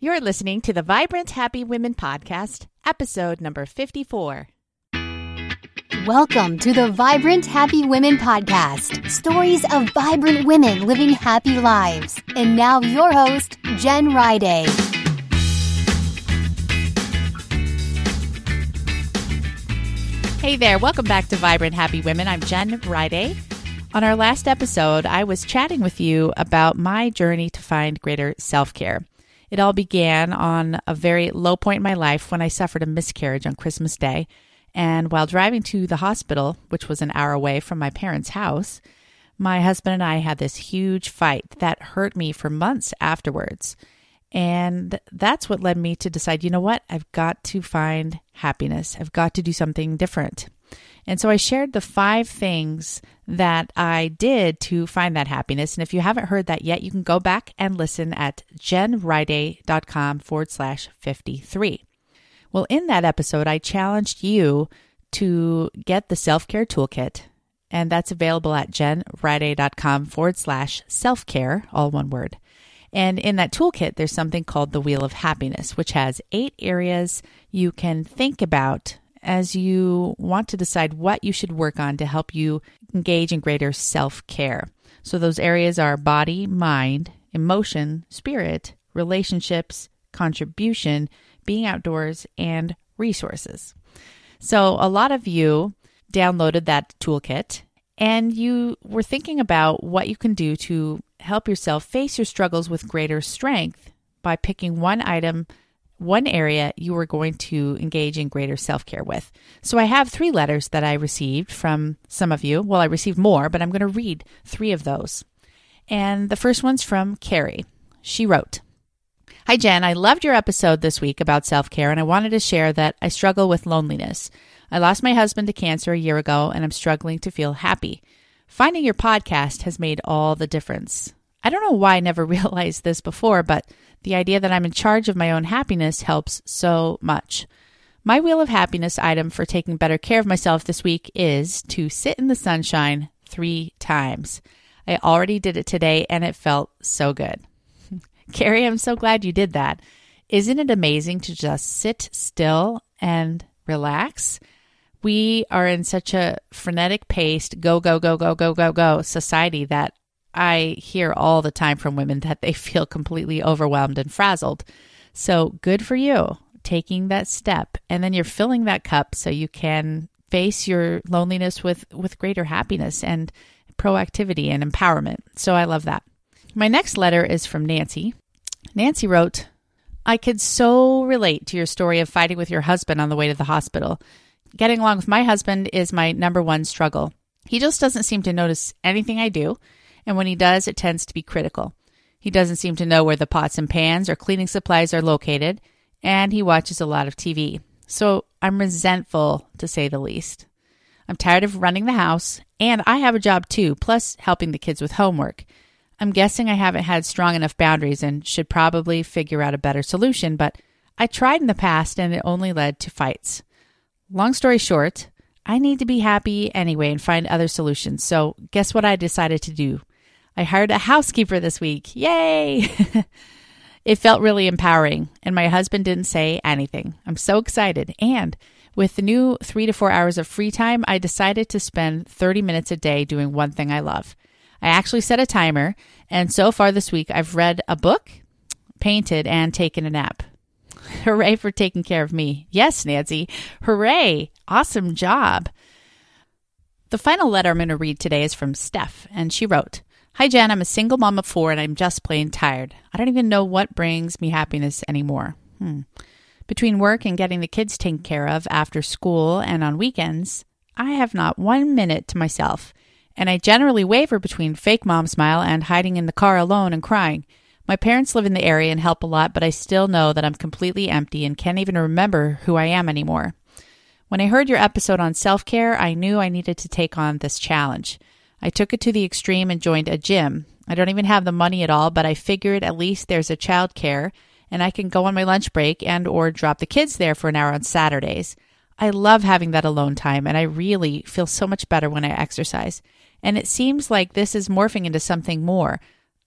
You're listening to the Vibrant Happy Women podcast, episode number 54. Welcome to the Vibrant Happy Women podcast. Stories of vibrant women living happy lives. And now your host, Jen Riday. Hey there, welcome back to Vibrant Happy Women. I'm Jen Riday. On our last episode, I was chatting with you about my journey to find greater self care. It all began on a very low point in my life when I suffered a miscarriage on Christmas Day. And while driving to the hospital, which was an hour away from my parents' house, my husband and I had this huge fight that hurt me for months afterwards. And that's what led me to decide you know what? I've got to find happiness. I've got to do something different. And so I shared the five things that I did to find that happiness. And if you haven't heard that yet, you can go back and listen at jenriday.com forward slash 53. Well, in that episode, I challenged you to get the self care toolkit, and that's available at jenriday.com forward slash self care, all one word. And in that toolkit, there's something called the Wheel of Happiness, which has eight areas you can think about as you want to decide what you should work on to help you engage in greater self care. So, those areas are body, mind, emotion, spirit, relationships, contribution, being outdoors, and resources. So, a lot of you downloaded that toolkit and you were thinking about what you can do to help yourself face your struggles with greater strength by picking one item one area you are going to engage in greater self care with. So I have three letters that I received from some of you. Well, I received more, but I'm going to read three of those. And the first one's from Carrie. She wrote, Hi, Jen. I loved your episode this week about self care, and I wanted to share that I struggle with loneliness. I lost my husband to cancer a year ago, and I'm struggling to feel happy. Finding your podcast has made all the difference. I don't know why I never realized this before, but the idea that I'm in charge of my own happiness helps so much. My wheel of happiness item for taking better care of myself this week is to sit in the sunshine three times. I already did it today and it felt so good. Carrie, I'm so glad you did that. Isn't it amazing to just sit still and relax? We are in such a frenetic paced go, go, go, go, go, go, go society that I hear all the time from women that they feel completely overwhelmed and frazzled. So good for you taking that step. And then you're filling that cup so you can face your loneliness with, with greater happiness and proactivity and empowerment. So I love that. My next letter is from Nancy. Nancy wrote, I could so relate to your story of fighting with your husband on the way to the hospital. Getting along with my husband is my number one struggle. He just doesn't seem to notice anything I do and when he does, it tends to be critical. He doesn't seem to know where the pots and pans or cleaning supplies are located, and he watches a lot of TV. So I'm resentful, to say the least. I'm tired of running the house, and I have a job too, plus helping the kids with homework. I'm guessing I haven't had strong enough boundaries and should probably figure out a better solution, but I tried in the past and it only led to fights. Long story short, I need to be happy anyway and find other solutions. So, guess what I decided to do? I hired a housekeeper this week. Yay! it felt really empowering, and my husband didn't say anything. I'm so excited. And with the new three to four hours of free time, I decided to spend 30 minutes a day doing one thing I love. I actually set a timer, and so far this week, I've read a book, painted, and taken a nap. Hooray for taking care of me. Yes, Nancy. Hooray. Awesome job. The final letter I'm going to read today is from Steph, and she wrote, Hi, Jen. I'm a single mom of four and I'm just plain tired. I don't even know what brings me happiness anymore. Hmm. Between work and getting the kids taken care of after school and on weekends, I have not one minute to myself, and I generally waver between fake mom smile and hiding in the car alone and crying. My parents live in the area and help a lot, but I still know that I'm completely empty and can't even remember who I am anymore. When I heard your episode on self care, I knew I needed to take on this challenge. I took it to the extreme and joined a gym. I don't even have the money at all, but I figured at least there's a child care and I can go on my lunch break and or drop the kids there for an hour on Saturdays. I love having that alone time and I really feel so much better when I exercise. And it seems like this is morphing into something more.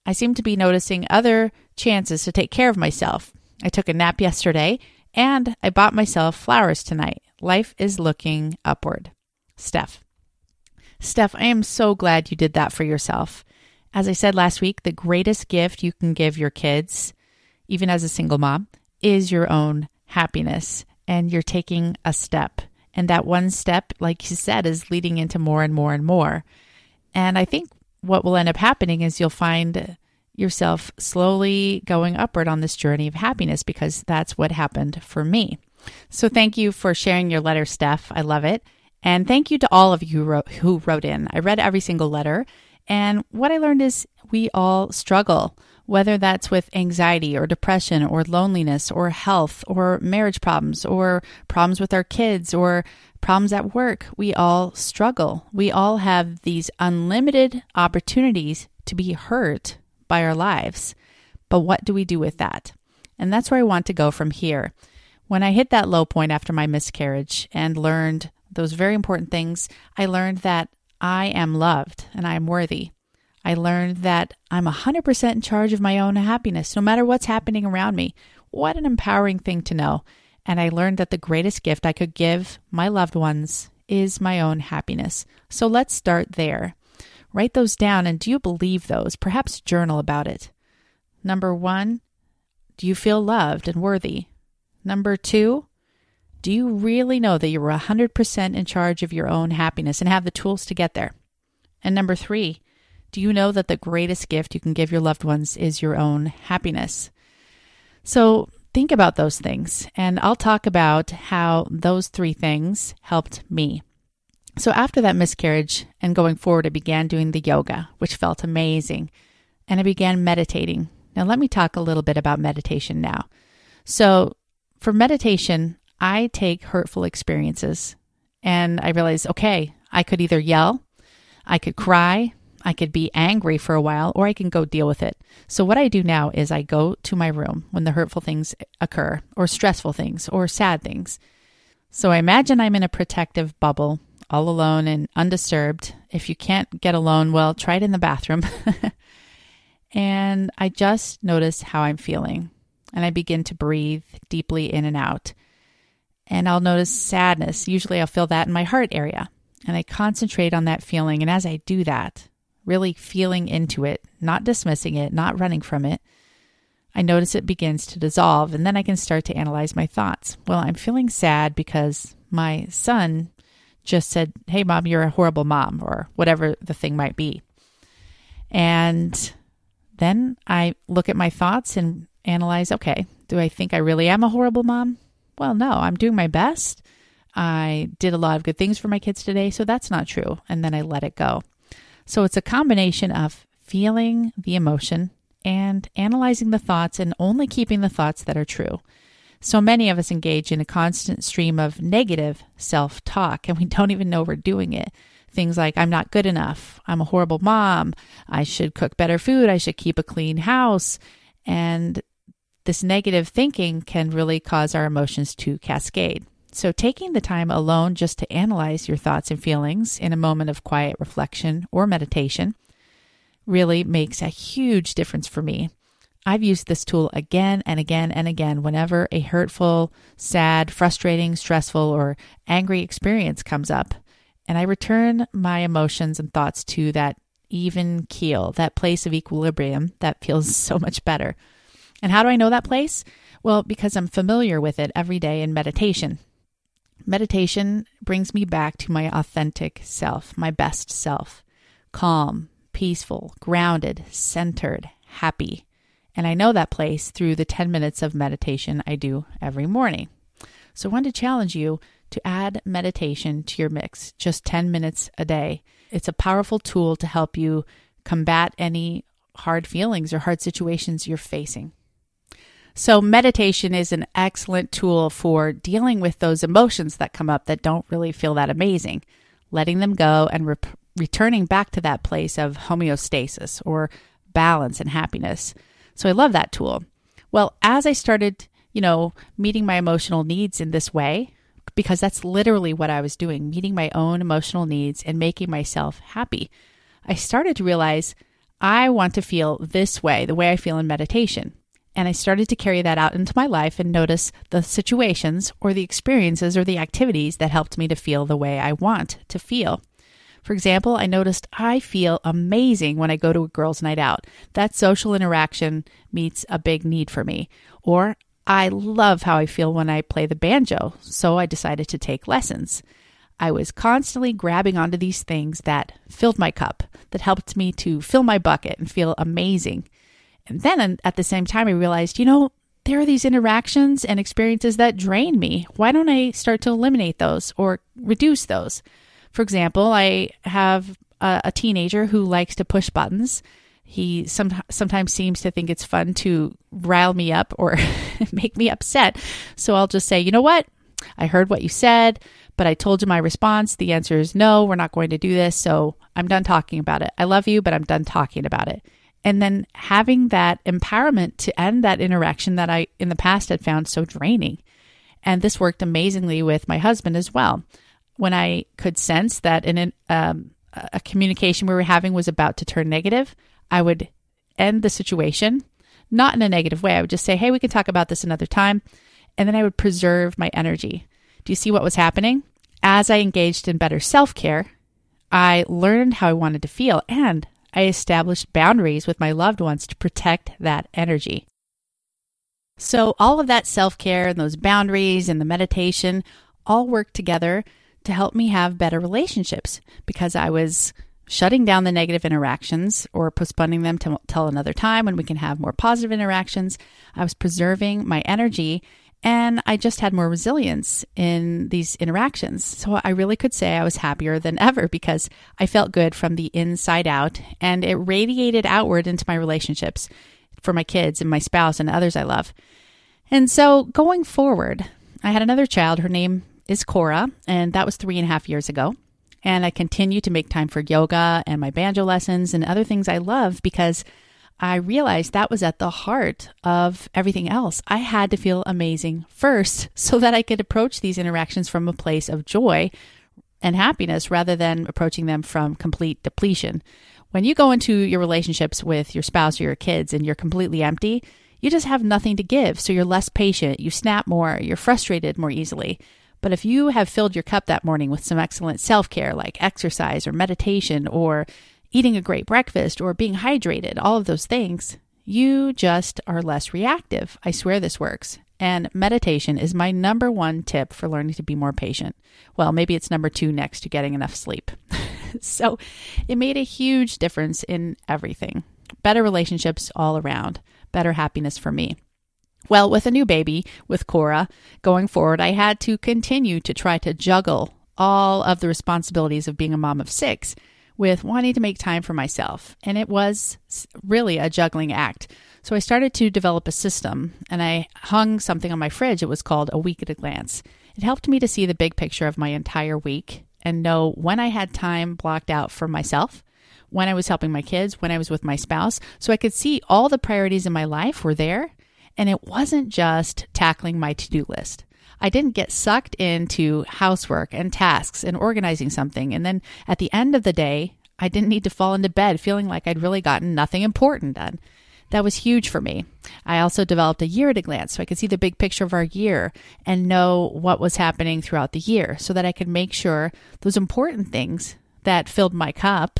I seem to be noticing other chances to take care of myself. I took a nap yesterday and I bought myself flowers tonight. Life is looking upward. Steph. Steph, I am so glad you did that for yourself. As I said last week, the greatest gift you can give your kids, even as a single mom, is your own happiness. And you're taking a step. And that one step, like you said, is leading into more and more and more. And I think what will end up happening is you'll find yourself slowly going upward on this journey of happiness because that's what happened for me. So thank you for sharing your letter, Steph. I love it. And thank you to all of you who wrote, who wrote in. I read every single letter. And what I learned is we all struggle, whether that's with anxiety or depression or loneliness or health or marriage problems or problems with our kids or problems at work. We all struggle. We all have these unlimited opportunities to be hurt by our lives. But what do we do with that? And that's where I want to go from here. When I hit that low point after my miscarriage and learned those very important things, I learned that I am loved and I am worthy. I learned that I'm 100% in charge of my own happiness, no matter what's happening around me. What an empowering thing to know. And I learned that the greatest gift I could give my loved ones is my own happiness. So let's start there. Write those down and do you believe those? Perhaps journal about it. Number one, do you feel loved and worthy? Number two, do you really know that you're 100% in charge of your own happiness and have the tools to get there? And number three, do you know that the greatest gift you can give your loved ones is your own happiness? So think about those things, and I'll talk about how those three things helped me. So after that miscarriage and going forward, I began doing the yoga, which felt amazing, and I began meditating. Now, let me talk a little bit about meditation now. So, for meditation, I take hurtful experiences and I realize, okay, I could either yell, I could cry, I could be angry for a while, or I can go deal with it. So, what I do now is I go to my room when the hurtful things occur, or stressful things, or sad things. So, I imagine I'm in a protective bubble, all alone and undisturbed. If you can't get alone, well, try it in the bathroom. and I just notice how I'm feeling. And I begin to breathe deeply in and out and I'll notice sadness. Usually I'll feel that in my heart area. And I concentrate on that feeling. And as I do that, really feeling into it, not dismissing it, not running from it, I notice it begins to dissolve. And then I can start to analyze my thoughts. Well, I'm feeling sad because my son just said, Hey, mom, you're a horrible mom, or whatever the thing might be. And then I look at my thoughts and analyze okay, do I think I really am a horrible mom? Well, no, I'm doing my best. I did a lot of good things for my kids today, so that's not true. And then I let it go. So it's a combination of feeling the emotion and analyzing the thoughts and only keeping the thoughts that are true. So many of us engage in a constant stream of negative self talk, and we don't even know we're doing it. Things like, I'm not good enough. I'm a horrible mom. I should cook better food. I should keep a clean house. And this negative thinking can really cause our emotions to cascade. So, taking the time alone just to analyze your thoughts and feelings in a moment of quiet reflection or meditation really makes a huge difference for me. I've used this tool again and again and again whenever a hurtful, sad, frustrating, stressful, or angry experience comes up. And I return my emotions and thoughts to that even keel, that place of equilibrium that feels so much better. And how do I know that place? Well, because I'm familiar with it every day in meditation. Meditation brings me back to my authentic self, my best self calm, peaceful, grounded, centered, happy. And I know that place through the 10 minutes of meditation I do every morning. So I want to challenge you to add meditation to your mix, just 10 minutes a day. It's a powerful tool to help you combat any hard feelings or hard situations you're facing. So, meditation is an excellent tool for dealing with those emotions that come up that don't really feel that amazing, letting them go and re- returning back to that place of homeostasis or balance and happiness. So, I love that tool. Well, as I started, you know, meeting my emotional needs in this way, because that's literally what I was doing, meeting my own emotional needs and making myself happy, I started to realize I want to feel this way, the way I feel in meditation. And I started to carry that out into my life and notice the situations or the experiences or the activities that helped me to feel the way I want to feel. For example, I noticed I feel amazing when I go to a girls' night out. That social interaction meets a big need for me. Or I love how I feel when I play the banjo, so I decided to take lessons. I was constantly grabbing onto these things that filled my cup, that helped me to fill my bucket and feel amazing. And then at the same time, I realized, you know, there are these interactions and experiences that drain me. Why don't I start to eliminate those or reduce those? For example, I have a, a teenager who likes to push buttons. He some, sometimes seems to think it's fun to rile me up or make me upset. So I'll just say, you know what? I heard what you said, but I told you my response. The answer is no, we're not going to do this. So I'm done talking about it. I love you, but I'm done talking about it. And then having that empowerment to end that interaction that I in the past had found so draining. And this worked amazingly with my husband as well when I could sense that in um, a communication we were having was about to turn negative, I would end the situation, not in a negative way. I would just say, hey, we can talk about this another time. And then I would preserve my energy. Do you see what was happening? As I engaged in better self care, I learned how I wanted to feel and I established boundaries with my loved ones to protect that energy. So, all of that self care and those boundaries and the meditation all work together to help me have better relationships because I was shutting down the negative interactions or postponing them to till another time when we can have more positive interactions. I was preserving my energy and I just had more resilience in these interactions. So I really could say I was happier than ever because I felt good from the inside out and it radiated outward into my relationships for my kids and my spouse and others I love. And so going forward, I had another child. Her name is Cora, and that was three and a half years ago. And I continue to make time for yoga and my banjo lessons and other things I love because I realized that was at the heart of everything else. I had to feel amazing first so that I could approach these interactions from a place of joy and happiness rather than approaching them from complete depletion. When you go into your relationships with your spouse or your kids and you're completely empty, you just have nothing to give. So you're less patient, you snap more, you're frustrated more easily. But if you have filled your cup that morning with some excellent self care, like exercise or meditation or eating a great breakfast or being hydrated, all of those things, you just are less reactive. I swear this works. And meditation is my number one tip for learning to be more patient. Well, maybe it's number two next to getting enough sleep. so it made a huge difference in everything. Better relationships all around, better happiness for me. Well, with a new baby, with Cora, going forward, I had to continue to try to juggle all of the responsibilities of being a mom of six with wanting to make time for myself. And it was really a juggling act. So I started to develop a system and I hung something on my fridge. It was called A Week at a Glance. It helped me to see the big picture of my entire week and know when I had time blocked out for myself, when I was helping my kids, when I was with my spouse. So I could see all the priorities in my life were there and it wasn't just tackling my to do list. I didn't get sucked into housework and tasks and organizing something. And then at the end of the day, I didn't need to fall into bed feeling like I'd really gotten nothing important done. That was huge for me. I also developed a year at a glance so I could see the big picture of our year and know what was happening throughout the year so that I could make sure those important things that filled my cup,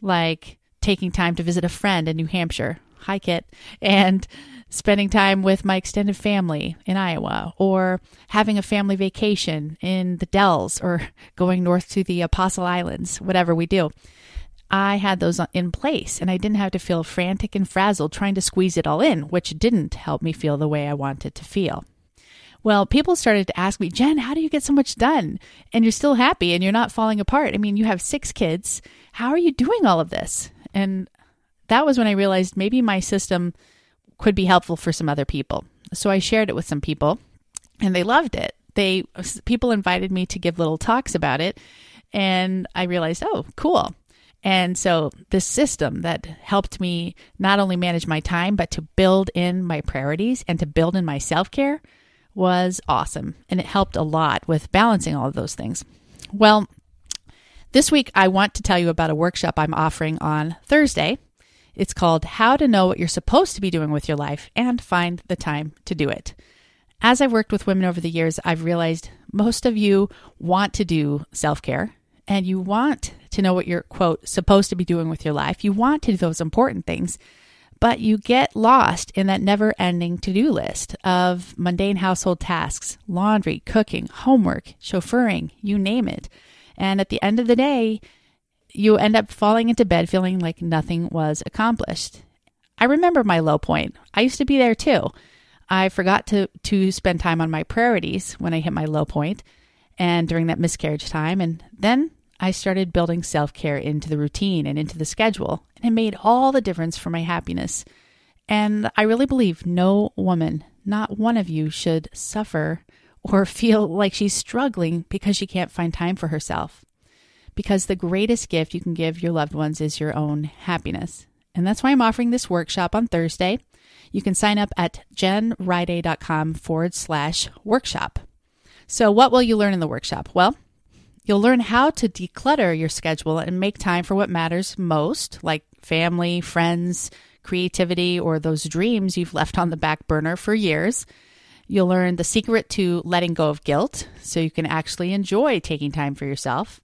like taking time to visit a friend in New Hampshire. Hi, Kit. And spending time with my extended family in Iowa, or having a family vacation in the Dells, or going north to the Apostle Islands, whatever we do. I had those in place and I didn't have to feel frantic and frazzled trying to squeeze it all in, which didn't help me feel the way I wanted to feel. Well, people started to ask me, Jen, how do you get so much done? And you're still happy and you're not falling apart. I mean, you have six kids. How are you doing all of this? And that was when I realized maybe my system could be helpful for some other people. So I shared it with some people and they loved it. They people invited me to give little talks about it and I realized, "Oh, cool." And so this system that helped me not only manage my time but to build in my priorities and to build in my self-care was awesome and it helped a lot with balancing all of those things. Well, this week I want to tell you about a workshop I'm offering on Thursday It's called How to Know What You're Supposed to Be Doing with Your Life and Find the Time to Do It. As I've worked with women over the years, I've realized most of you want to do self care and you want to know what you're, quote, supposed to be doing with your life. You want to do those important things, but you get lost in that never ending to do list of mundane household tasks, laundry, cooking, homework, chauffeuring, you name it. And at the end of the day, you end up falling into bed feeling like nothing was accomplished. I remember my low point. I used to be there too. I forgot to to spend time on my priorities when I hit my low point and during that miscarriage time and then I started building self-care into the routine and into the schedule and it made all the difference for my happiness. And I really believe no woman, not one of you should suffer or feel like she's struggling because she can't find time for herself because the greatest gift you can give your loved ones is your own happiness. And that's why I'm offering this workshop on Thursday. You can sign up at jenriday.com forward slash workshop. So, what will you learn in the workshop? Well, you'll learn how to declutter your schedule and make time for what matters most, like family, friends, creativity, or those dreams you've left on the back burner for years. You'll learn the secret to letting go of guilt so you can actually enjoy taking time for yourself.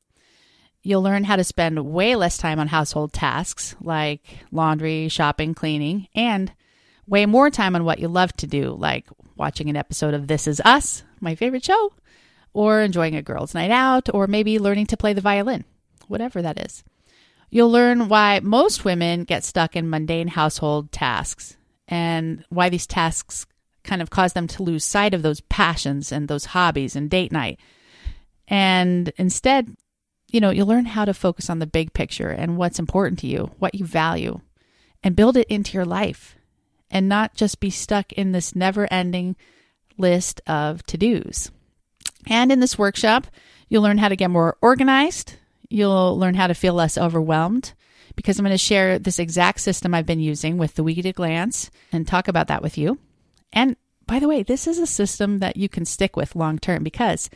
You'll learn how to spend way less time on household tasks like laundry, shopping, cleaning, and way more time on what you love to do, like watching an episode of This Is Us, my favorite show, or enjoying a girls' night out, or maybe learning to play the violin, whatever that is. You'll learn why most women get stuck in mundane household tasks and why these tasks kind of cause them to lose sight of those passions and those hobbies and date night. And instead, you know, you'll learn how to focus on the big picture and what's important to you, what you value, and build it into your life and not just be stuck in this never ending list of to dos. And in this workshop, you'll learn how to get more organized. You'll learn how to feel less overwhelmed because I'm going to share this exact system I've been using with the Week at a Glance and talk about that with you. And by the way, this is a system that you can stick with long term because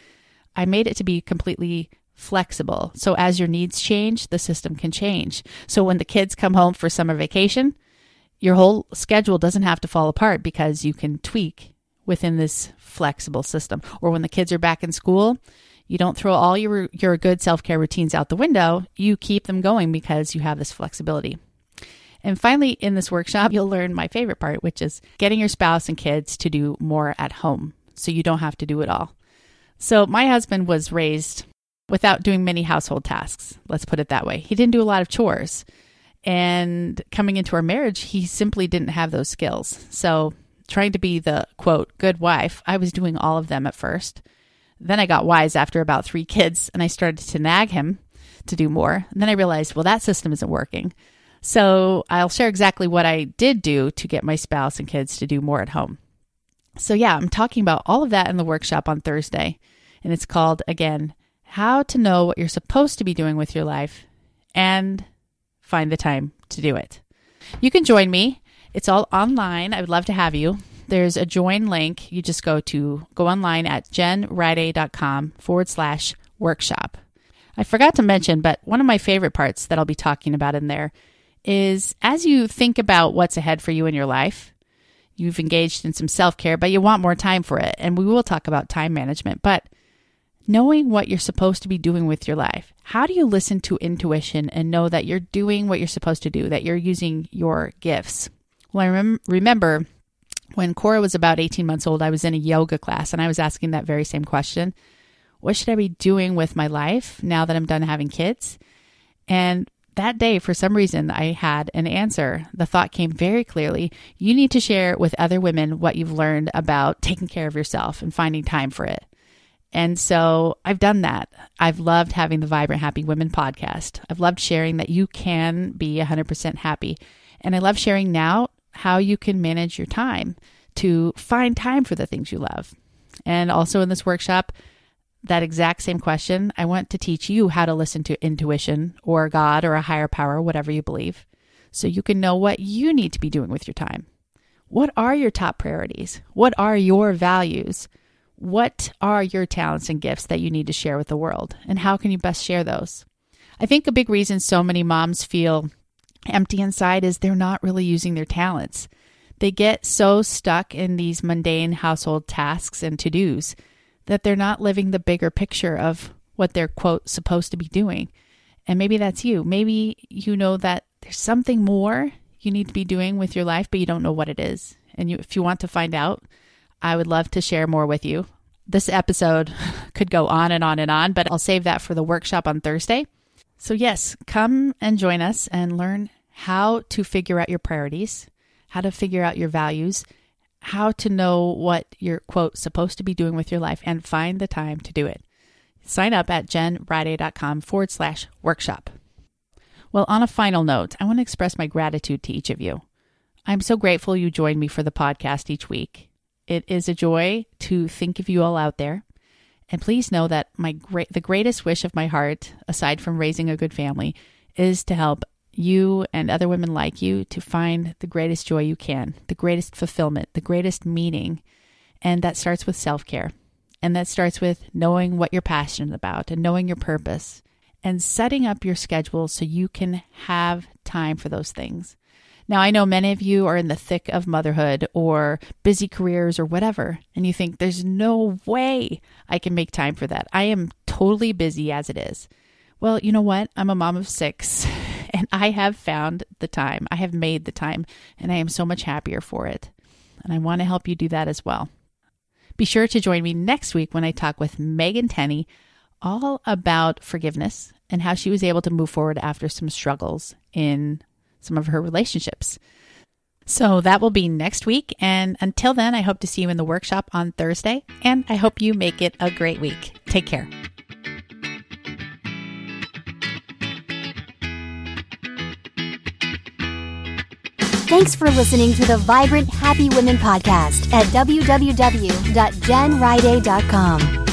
I made it to be completely flexible. So as your needs change, the system can change. So when the kids come home for summer vacation, your whole schedule doesn't have to fall apart because you can tweak within this flexible system. Or when the kids are back in school, you don't throw all your your good self-care routines out the window. You keep them going because you have this flexibility. And finally, in this workshop, you'll learn my favorite part, which is getting your spouse and kids to do more at home so you don't have to do it all. So, my husband was raised without doing many household tasks. Let's put it that way. He didn't do a lot of chores. And coming into our marriage, he simply didn't have those skills. So, trying to be the quote, good wife, I was doing all of them at first. Then I got wise after about three kids and I started to nag him to do more. And then I realized, well, that system isn't working. So, I'll share exactly what I did do to get my spouse and kids to do more at home. So, yeah, I'm talking about all of that in the workshop on Thursday. And it's called, again, how to know what you're supposed to be doing with your life and find the time to do it. You can join me. It's all online. I would love to have you. There's a join link. You just go to go online at jenriday.com forward slash workshop. I forgot to mention, but one of my favorite parts that I'll be talking about in there is as you think about what's ahead for you in your life, you've engaged in some self care, but you want more time for it. And we will talk about time management. But knowing what you're supposed to be doing with your life. How do you listen to intuition and know that you're doing what you're supposed to do, that you're using your gifts? Well, I rem- remember when Cora was about 18 months old, I was in a yoga class and I was asking that very same question What should I be doing with my life now that I'm done having kids? And that day, for some reason, I had an answer. The thought came very clearly. You need to share with other women what you've learned about taking care of yourself and finding time for it. And so I've done that. I've loved having the Vibrant Happy Women podcast. I've loved sharing that you can be 100% happy. And I love sharing now how you can manage your time to find time for the things you love. And also in this workshop, that exact same question, I want to teach you how to listen to intuition or God or a higher power, whatever you believe, so you can know what you need to be doing with your time. What are your top priorities? What are your values? What are your talents and gifts that you need to share with the world? And how can you best share those? I think a big reason so many moms feel empty inside is they're not really using their talents. They get so stuck in these mundane household tasks and to dos that they're not living the bigger picture of what they're, quote, supposed to be doing. And maybe that's you. Maybe you know that there's something more you need to be doing with your life, but you don't know what it is. And you, if you want to find out, I would love to share more with you. This episode could go on and on and on, but I'll save that for the workshop on Thursday. So, yes, come and join us and learn how to figure out your priorities, how to figure out your values, how to know what you're, quote, supposed to be doing with your life, and find the time to do it. Sign up at jenriday.com forward slash workshop. Well, on a final note, I want to express my gratitude to each of you. I'm so grateful you join me for the podcast each week. It is a joy to think of you all out there. And please know that my great, the greatest wish of my heart, aside from raising a good family, is to help you and other women like you to find the greatest joy you can, the greatest fulfillment, the greatest meaning. And that starts with self care. And that starts with knowing what you're passionate about and knowing your purpose and setting up your schedule so you can have time for those things. Now, I know many of you are in the thick of motherhood or busy careers or whatever, and you think there's no way I can make time for that. I am totally busy as it is. Well, you know what? I'm a mom of six, and I have found the time. I have made the time, and I am so much happier for it. And I want to help you do that as well. Be sure to join me next week when I talk with Megan Tenney all about forgiveness and how she was able to move forward after some struggles in some of her relationships. So that will be next week. And until then, I hope to see you in the workshop on Thursday. And I hope you make it a great week. Take care. Thanks for listening to the Vibrant Happy Women podcast at www.jenriday.com.